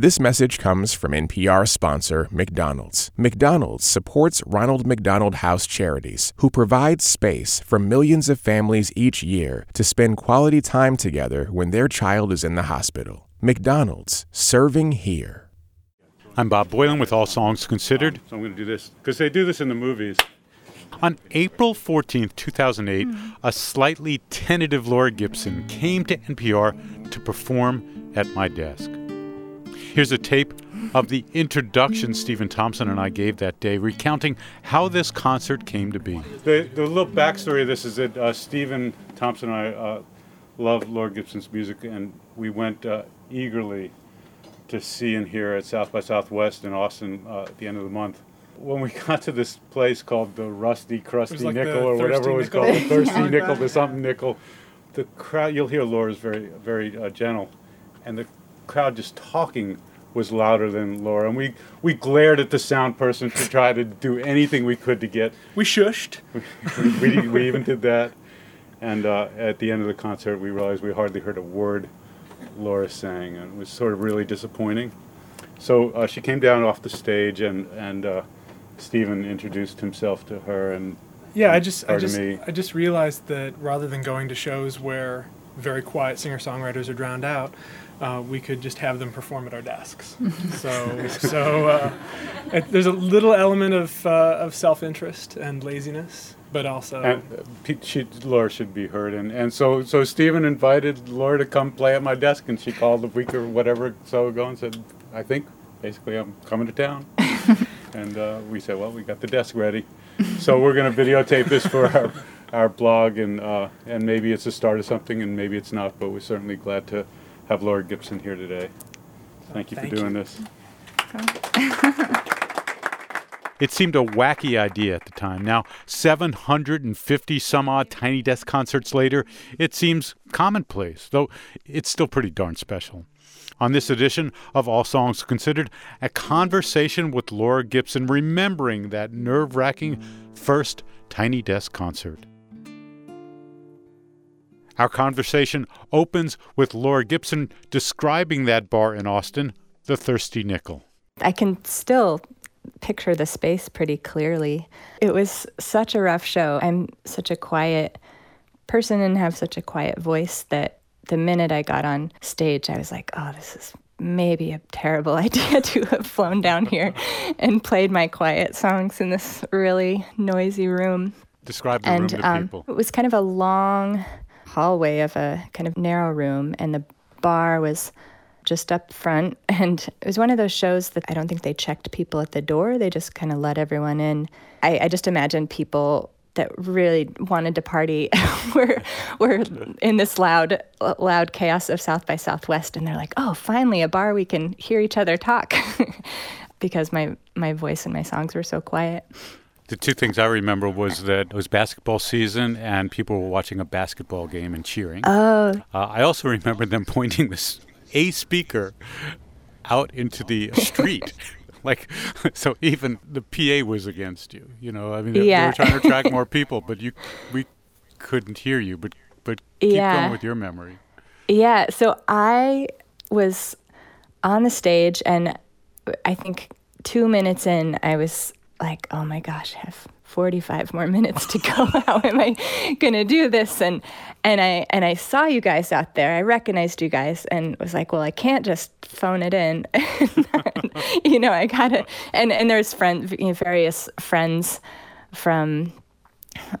This message comes from NPR sponsor McDonald's. McDonald's supports Ronald McDonald House Charities, who provide space for millions of families each year to spend quality time together when their child is in the hospital. McDonald's, serving here. I'm Bob Boilen with All Songs Considered. So I'm going to do this because they do this in the movies. On April 14, 2008, mm. a slightly tentative Laura Gibson came to NPR to perform at my desk. Here's a tape of the introduction Stephen Thompson and I gave that day, recounting how this concert came to be. The, the little backstory of this is that uh, Stephen Thompson and I uh, love Laura Gibson's music, and we went uh, eagerly to see and hear at South by Southwest in Austin uh, at the end of the month. When we got to this place called the Rusty Crusty like Nickel or whatever it was nickel. called, the Thirsty Nickel, the something Nickel, the crowd, you'll hear Laura's very, very uh, gentle, and the crowd just talking was louder than Laura, and we we glared at the sound person to try to do anything we could to get. We shushed. we, we, even did that, and uh, at the end of the concert, we realized we hardly heard a word Laura sang, and it was sort of really disappointing. So uh, she came down off the stage, and and uh, Stephen introduced himself to her, and yeah, I just I just I just realized that rather than going to shows where very quiet singer songwriters are drowned out, uh, we could just have them perform at our desks. so, so uh, it, there's a little element of, uh, of self interest and laziness, but also. And uh, she, Laura should be heard. And, and so, so Stephen invited Laura to come play at my desk, and she called a week or whatever so ago and said, I think basically I'm coming to town. and uh, we said, well, we got the desk ready. so we're going to videotape this for our, our blog, and, uh, and maybe it's a start of something, and maybe it's not, but we're certainly glad to have Laura Gibson here today. Thank you Thank for doing you. this. It seemed a wacky idea at the time. Now, 750 some odd Tiny Desk concerts later, it seems commonplace, though it's still pretty darn special. On this edition of All Songs Considered, a conversation with Laura Gibson remembering that nerve wracking first Tiny Desk concert. Our conversation opens with Laura Gibson describing that bar in Austin, the Thirsty Nickel. I can still picture the space pretty clearly. It was such a rough show. I'm such a quiet person and have such a quiet voice that the minute I got on stage, I was like, oh, this is maybe a terrible idea to have flown down here and played my quiet songs in this really noisy room. Describe the and, room to um, people. It was kind of a long hallway of a kind of narrow room, and the bar was just up front. And it was one of those shows that I don't think they checked people at the door. They just kind of let everyone in. I, I just imagine people that really wanted to party were were in this loud loud chaos of South by Southwest and they're like, "Oh, finally a bar we can hear each other talk." because my my voice and my songs were so quiet. The two things I remember was that it was basketball season and people were watching a basketball game and cheering. Oh. Uh, I also remember them pointing this a speaker out into the street. like, so even the PA was against you. You know, I mean, they, yeah. they were trying to attract more people, but you, we couldn't hear you. But, but keep yeah. going with your memory. Yeah. So I was on the stage, and I think two minutes in, I was like, oh my gosh, I have 45 more minutes to go. How am I going to do this? And and I and I saw you guys out there. I recognized you guys and was like, well, I can't just phone it in. you know, I got to and and there's friends, you know, various friends from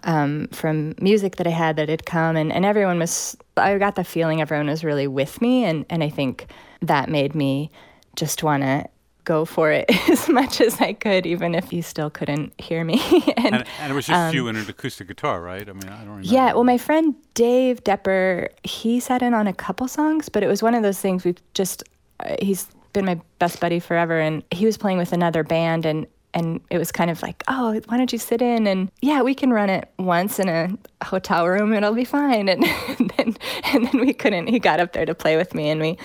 um, from music that I had that had come and, and everyone was I got the feeling everyone was really with me and, and I think that made me just want to go for it as much as I could, even if you still couldn't hear me. and, and, and, it was just um, you and an acoustic guitar, right? I mean, I don't remember. Yeah, well, my friend Dave Depper, he sat in on a couple songs, but it was one of those things we've just, uh, he's been my best buddy forever, and he was playing with another band, and and it was kind of like, oh, why don't you sit in? And yeah, we can run it once in a hotel room, and it'll be fine. And, and then and then we couldn't. He got up there to play with me, and we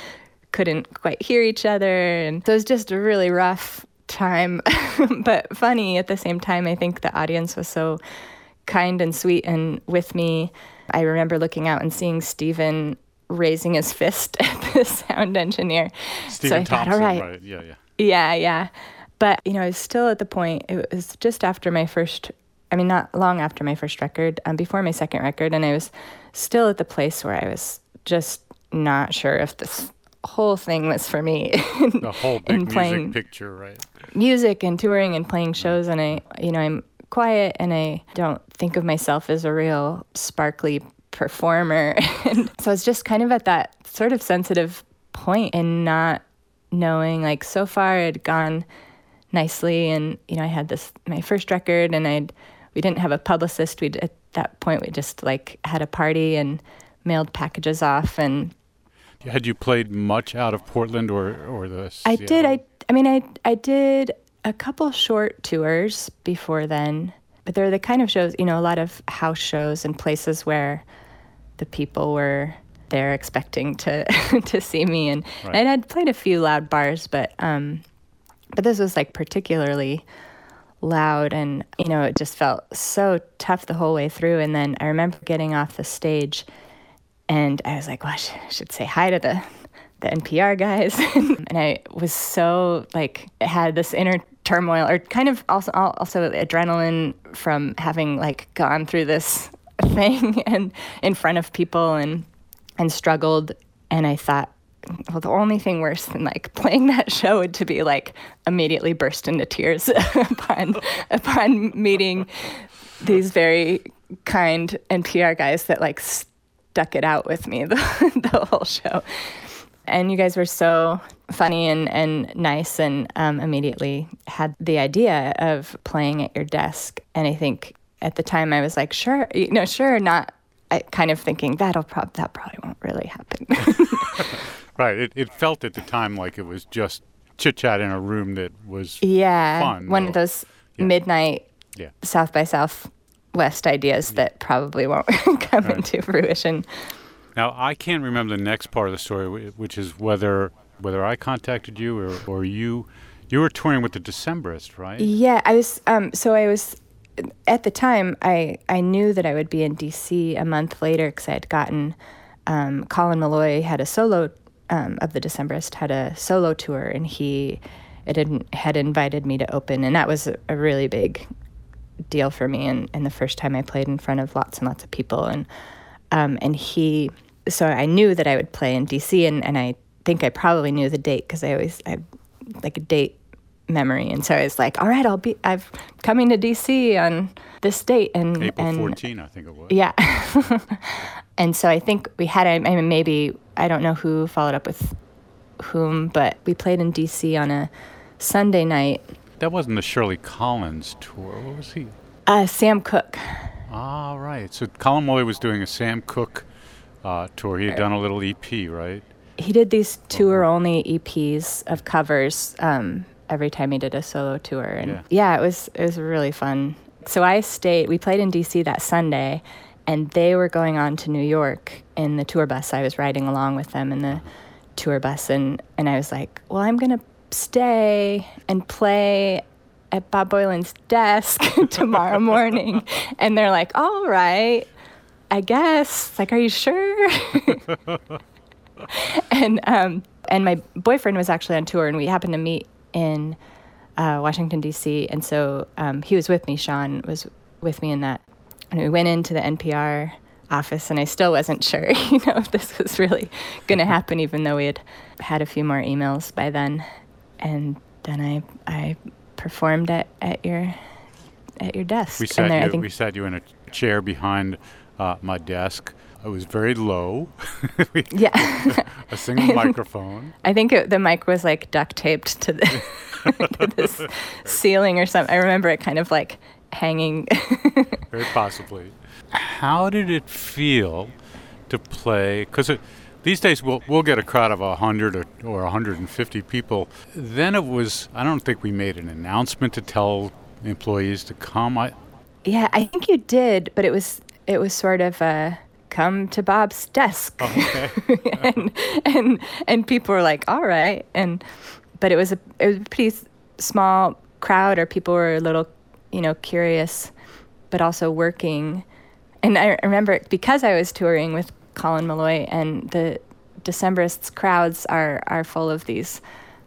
couldn't quite hear each other. And so it was just a really rough time, but funny at the same time. I think the audience was so kind and sweet and with me. I remember looking out and seeing Stephen raising his fist at the sound engineer. Stephen so I Thompson, thought, all right, right? Yeah, yeah. yeah, yeah. But you know, I was still at the point. It was just after my first. I mean, not long after my first record, um, before my second record, and I was still at the place where I was just not sure if this whole thing was for me. The whole big in music playing picture, right? music and touring and playing shows, and I, you know, I'm quiet and I don't think of myself as a real sparkly performer. and so I was just kind of at that sort of sensitive point and not knowing, like, so far it had gone nicely. And, you know, I had this, my first record, and I'd, we didn't have a publicist. We'd at that point, we just like had a party and mailed packages off. And Had you played much out of Portland or or the? I did. I I mean, I I did a couple short tours before then, but they're the kind of shows, you know, a lot of house shows and places where the people were there expecting to to see me, and, Right. and I'd played a few loud bars, but um, but this was like particularly loud and you know it just felt so tough the whole way through and then i remember getting off the stage and I was like, well, I sh- I should say hi to the the NPR guys. and I was so like had this inner turmoil, or kind of also also adrenaline from having like gone through this thing and in front of people and and struggled. And I thought, well, the only thing worse than like playing that show would to be like immediately burst into tears upon upon meeting these very kind NPR guys that like stuck it out with me the, the whole show. And you guys were so funny and, and nice, and um, immediately had the idea of playing at your desk. And I think at the time I was like, sure, you know, sure, not. I kind of thinking that'll prob that probably won't really happen. Right. It, it felt at the time like it was just chit chat in a room that was yeah, fun. one though. of those Yeah. midnight Yeah. South by Southwest ideas that probably won't come Right. into fruition. Now I can't remember the next part of the story, which is whether whether I contacted you or, or you. You were touring with the Decemberists, right? Yeah, I was. Um, so I was at the time. I I knew that I would be in DC a month later because I had gotten um, Colin Meloy had a solo um, of the Decemberist had a solo tour, and he it had, had invited me to open, and that was a, a really big deal for me, and, and the first time I played in front of lots and lots of people, and um, and he. So I knew that I would play in DC, and, and I think I probably knew the date because I always I like a date memory, and so I was like, all right, I'll be I've coming to DC on this date, and April and 14, I think it was. yeah. and so I think we had, I mean, maybe, I don't know who followed up with whom, but we played in DC on a Sunday night. That wasn't the Shirley Collins tour. What was he? Uh, Sam Cooke. All right. So Colin Meloy was doing a Sam Cooke uh, tour. He had done a little EP, right? He did these tour only EPs of covers um, every time he did a solo tour. And Yeah. yeah. it was it was really fun. So I stayed, we played in DC that Sunday, and they were going on to New York in the tour bus. I was riding along with them in the tour bus, and, and I was like, well, I'm going to stay and play at Bob Boilen's desk tomorrow morning. and they're like, all right, I guess. Like, are you sure? and um, and my boyfriend was actually on tour, and we happened to meet in uh, Washington D.C. And so um, he was with me. Sean was with me in that, and we went into the NPR office, and I still wasn't sure, you know, if this was really going to happen, even though we had had a few more emails by then. And then I I performed at, at your at your desk. We sat there, I you. think We sat you in a chair behind uh, my desk. It was very low. Yeah. a single microphone. I think it, the mic was like duct taped to the to this ceiling or something. I remember it kind of like hanging. Very possibly. How did it feel to play? Because these days we'll, we'll get a crowd of 100 or, or 150 people. Then it was, I don't think we made an announcement to tell employees to come. I, yeah, I think you did, but it was it was sort of a come to Bob's desk, oh, okay. and and and people were like, all right, and but it was a it was a pretty small crowd, or people were a little, you know, curious, but also working. And I remember because I was touring with Colin Meloy, and the Decemberists crowds are are full of these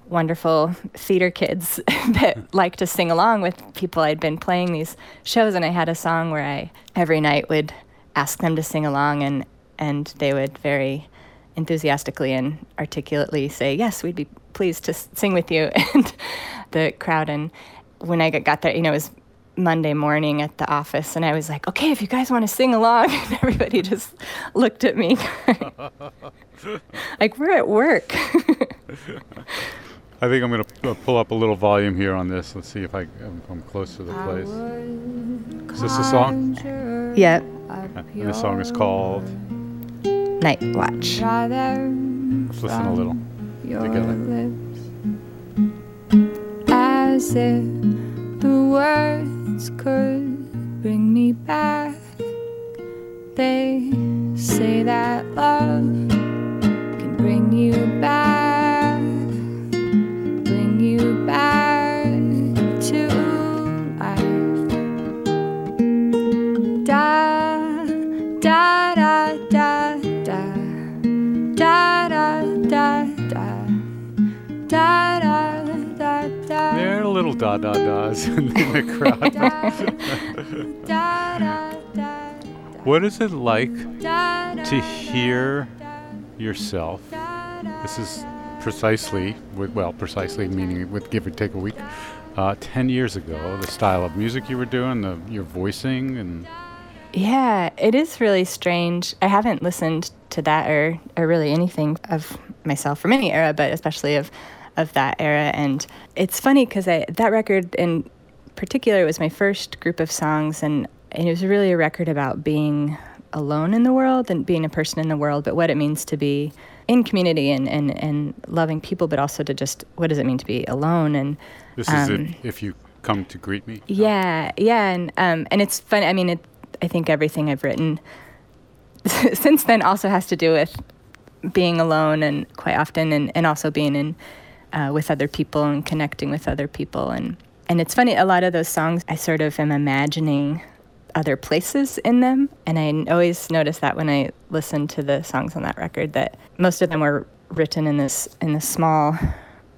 wonderful theater kids that like to sing along with people. I'd been playing these shows, and I had a song where I every night would ask them to sing along, and and they would very enthusiastically and articulately say, "Yes, we'd be pleased to sing with you." And the crowd, and when I got there, you know, it was Monday morning at the office, and I was like, "Okay, if you guys want to sing along," and everybody just looked at me like we're at work. I think I'm going to pull up a little volume here on this. Let's see if I, am close to the place. Is this a song? Yep. And this song is called Night Watch. Let's listen a little together. As if the words could bring me back. They say that love can bring you back, little da da da's in the crowd. da da da. What is it like to hear yourself? This is precisely, with, well, precisely meaning with give or take a week, uh, 10 years ago, the style of music you were doing, the, your voicing, and. Yeah, it is really strange. I haven't listened to that or, or really anything of myself from any era, but especially of, of that era. And it's funny because that record in particular was my first group of songs, and and it was really a record about being alone in the world and being a person in the world, but what it means to be in community and, and, and loving people, but also to just what does it mean to be alone? And this is um, if you come to greet me. Yeah, yeah, and um, and it's fun. I mean, it, I think everything I've written since then also has to do with being alone and quite often, and, and also being in uh, with other people and connecting with other people and. And it's funny, a lot of those songs I sort of am imagining other places in them. And I always notice that when I listen to the songs on that record that most of them were written in this in this small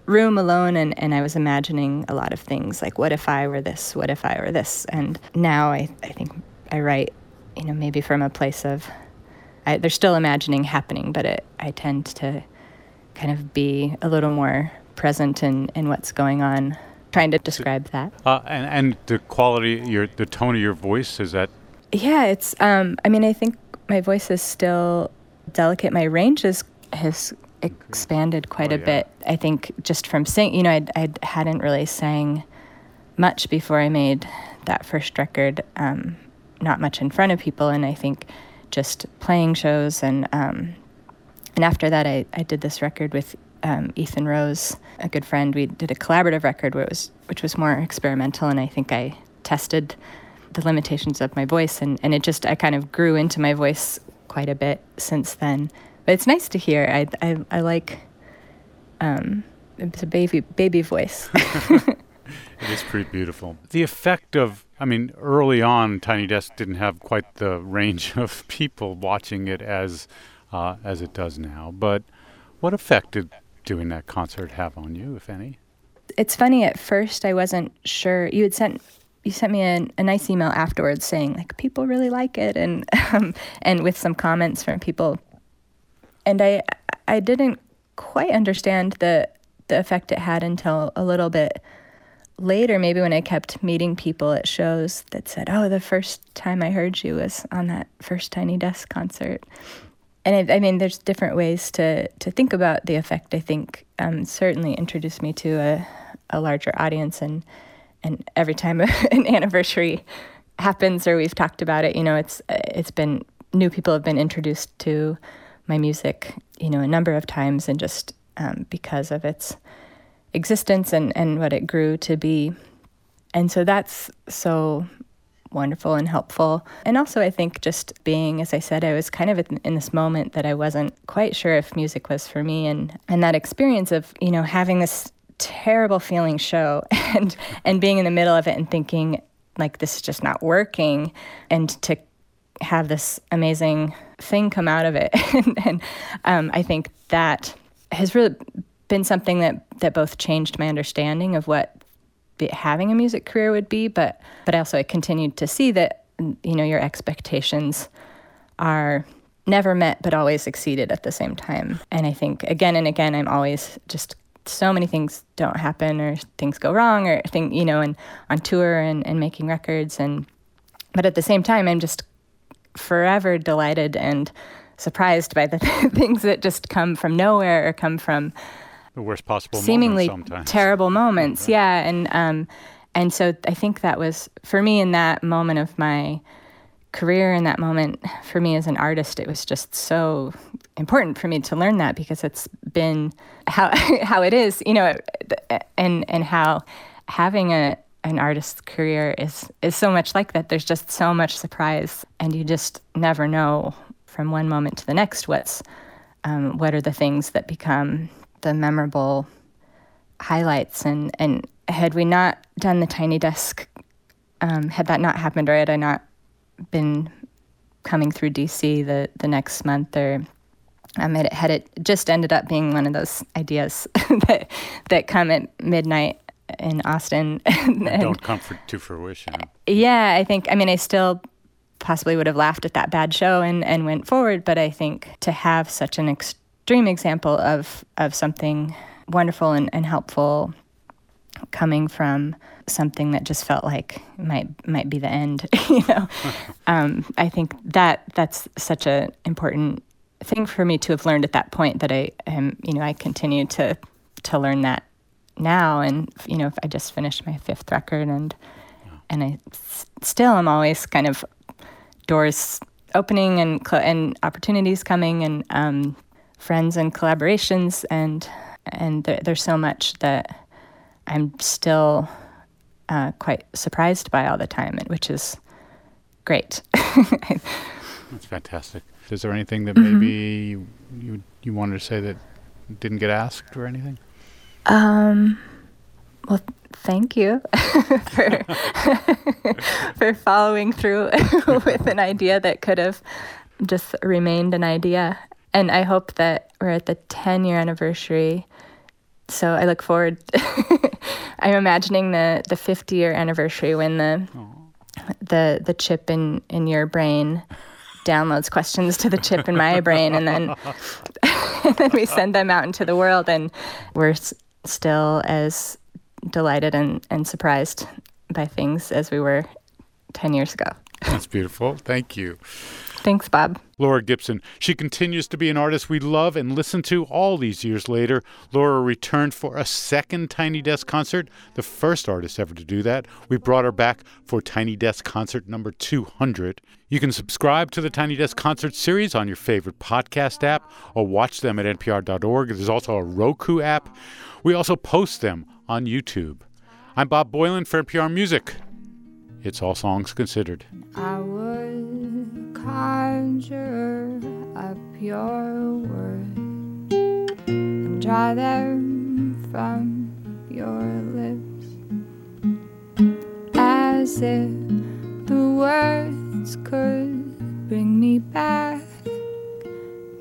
room alone and, and I was imagining a lot of things like what if I were this, what if I were this? And now I, I think I write, you know, maybe from a place of I, there's still imagining happening, but it, I tend to kind of be a little more present and, in what's going on trying to describe that. Uh, and, and the quality, your the tone of your voice is that. Yeah, it's. Um, I mean, I think my voice is still delicate. My range is, has expanded quite oh, a yeah. bit. I think just from singing, you know, I I hadn't really sang much before I made that first record. Um, not much in front of people, and I think just playing shows and um, and after that, I, I did this record with um, Ethan Rose, a good friend, we did a collaborative record where it was, which was more experimental, and I think I tested the limitations of my voice, and, and it just I kind of grew into my voice quite a bit since then. But it's nice to hear. I I, I like. Um, it's a baby baby voice. it is pretty beautiful. The effect of, I mean, early on, Tiny Desk didn't have quite the range of people watching it as uh, as it does now. But what effect did doing that concert have on you, if any? It's funny. At first, I wasn't sure. You had sent you sent me a, a nice email afterwards saying like people really like it and um, and with some comments from people. And I I didn't quite understand the the effect it had until a little bit later, maybe when I kept meeting people at shows that said, "Oh, the first time I heard you was on that first Tiny Desk concert." And I, I, mean, there's different ways to to think about the effect. I think um, certainly introduced me to a, a larger audience, and and every time an anniversary happens or we've talked about it, you know, it's it's been new people have been introduced to my music, you know, a number of times, and just um, because of its existence and and what it grew to be, and so that's so wonderful and helpful. And also, I think just being, as I said, I was kind of in this moment that I wasn't quite sure if music was for me, and and that experience of you know having this terrible feeling show and and being in the middle of it and thinking like this is just not working, and to have this amazing thing come out of it. and, and um, I think that has really been something that that both changed my understanding of what having a music career would be, but but also I continued to see that you know your expectations are never met but always exceeded at the same time. And I think again and again I'm always just so many things don't happen or things go wrong or thing you know and on tour and, and making records and but at the same time I'm just forever delighted and surprised by the things that just come from nowhere or come from the worst possible seemingly moments terrible moments right. yeah and um and so i think that was for me in that moment of my career in that moment for me as an artist it was just so important for me to learn that because it's been how how it is you know and and how having a an artist's career is is so much like that there's just so much surprise and you just never know from one moment to the next what's um, what are the things that become the memorable highlights and and had we not done the tiny desk um, had that not happened or had I not been coming through DC the the next month or um, it had it just ended up being one of those ideas that that come at midnight in Austin and, don't come for, to fruition. Yeah, I think I mean I still possibly would have laughed at that bad show and, and went forward. But I think to have such an extreme example of, of something wonderful and, and helpful coming from something that just felt like might might be the end, you know, um, I think that that's such an important thing for me to have learned at that point that I am, you know, I continue to to learn that now. And you know, I just finished my fifth record, and and I s- still am always kind of doors opening and cl- and opportunities coming. And um, friends and collaborations and and there, there's so much that I'm still uh, quite surprised by all the time, which is great. That's fantastic. Is there anything that mm-hmm. maybe you you wanted to say that didn't get asked or anything? Um, well, thank you for for following through with an idea that could have just remained an idea. And I hope that we're at the 10 year anniversary. So I look forward. I'm imagining the, the 50 year anniversary when the the the chip in, in your brain downloads questions to the chip in my brain, and then and then we send them out into the world, and we're s- still as delighted and, and surprised by things as we were 10 years ago. That's beautiful. Thank you. Thanks, Bob. Laura Gibson. She continues to be an artist we love and listen to all these years later. Laura returned for a second Tiny Desk concert, the first artist ever to do that. We brought her back for Tiny Desk concert number 200. You can subscribe to the Tiny Desk concert series on your favorite podcast app or watch them at npr.org. There's also a Roku app. We also post them on YouTube. I'm Bob Boilen for NPR Music. It's All Songs Considered. Conjure up your words and draw them from your lips as if the words could bring me back.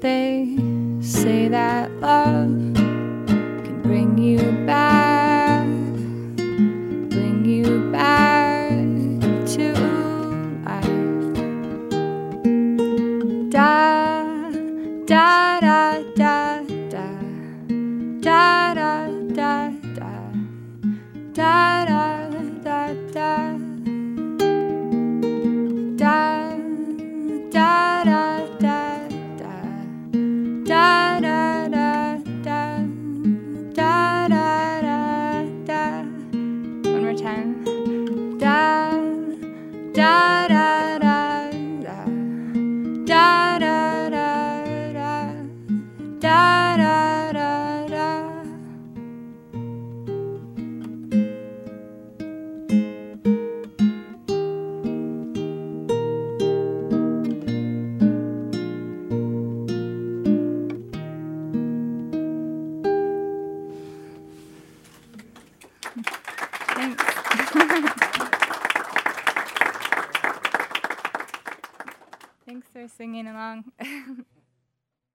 They say that love can bring you back,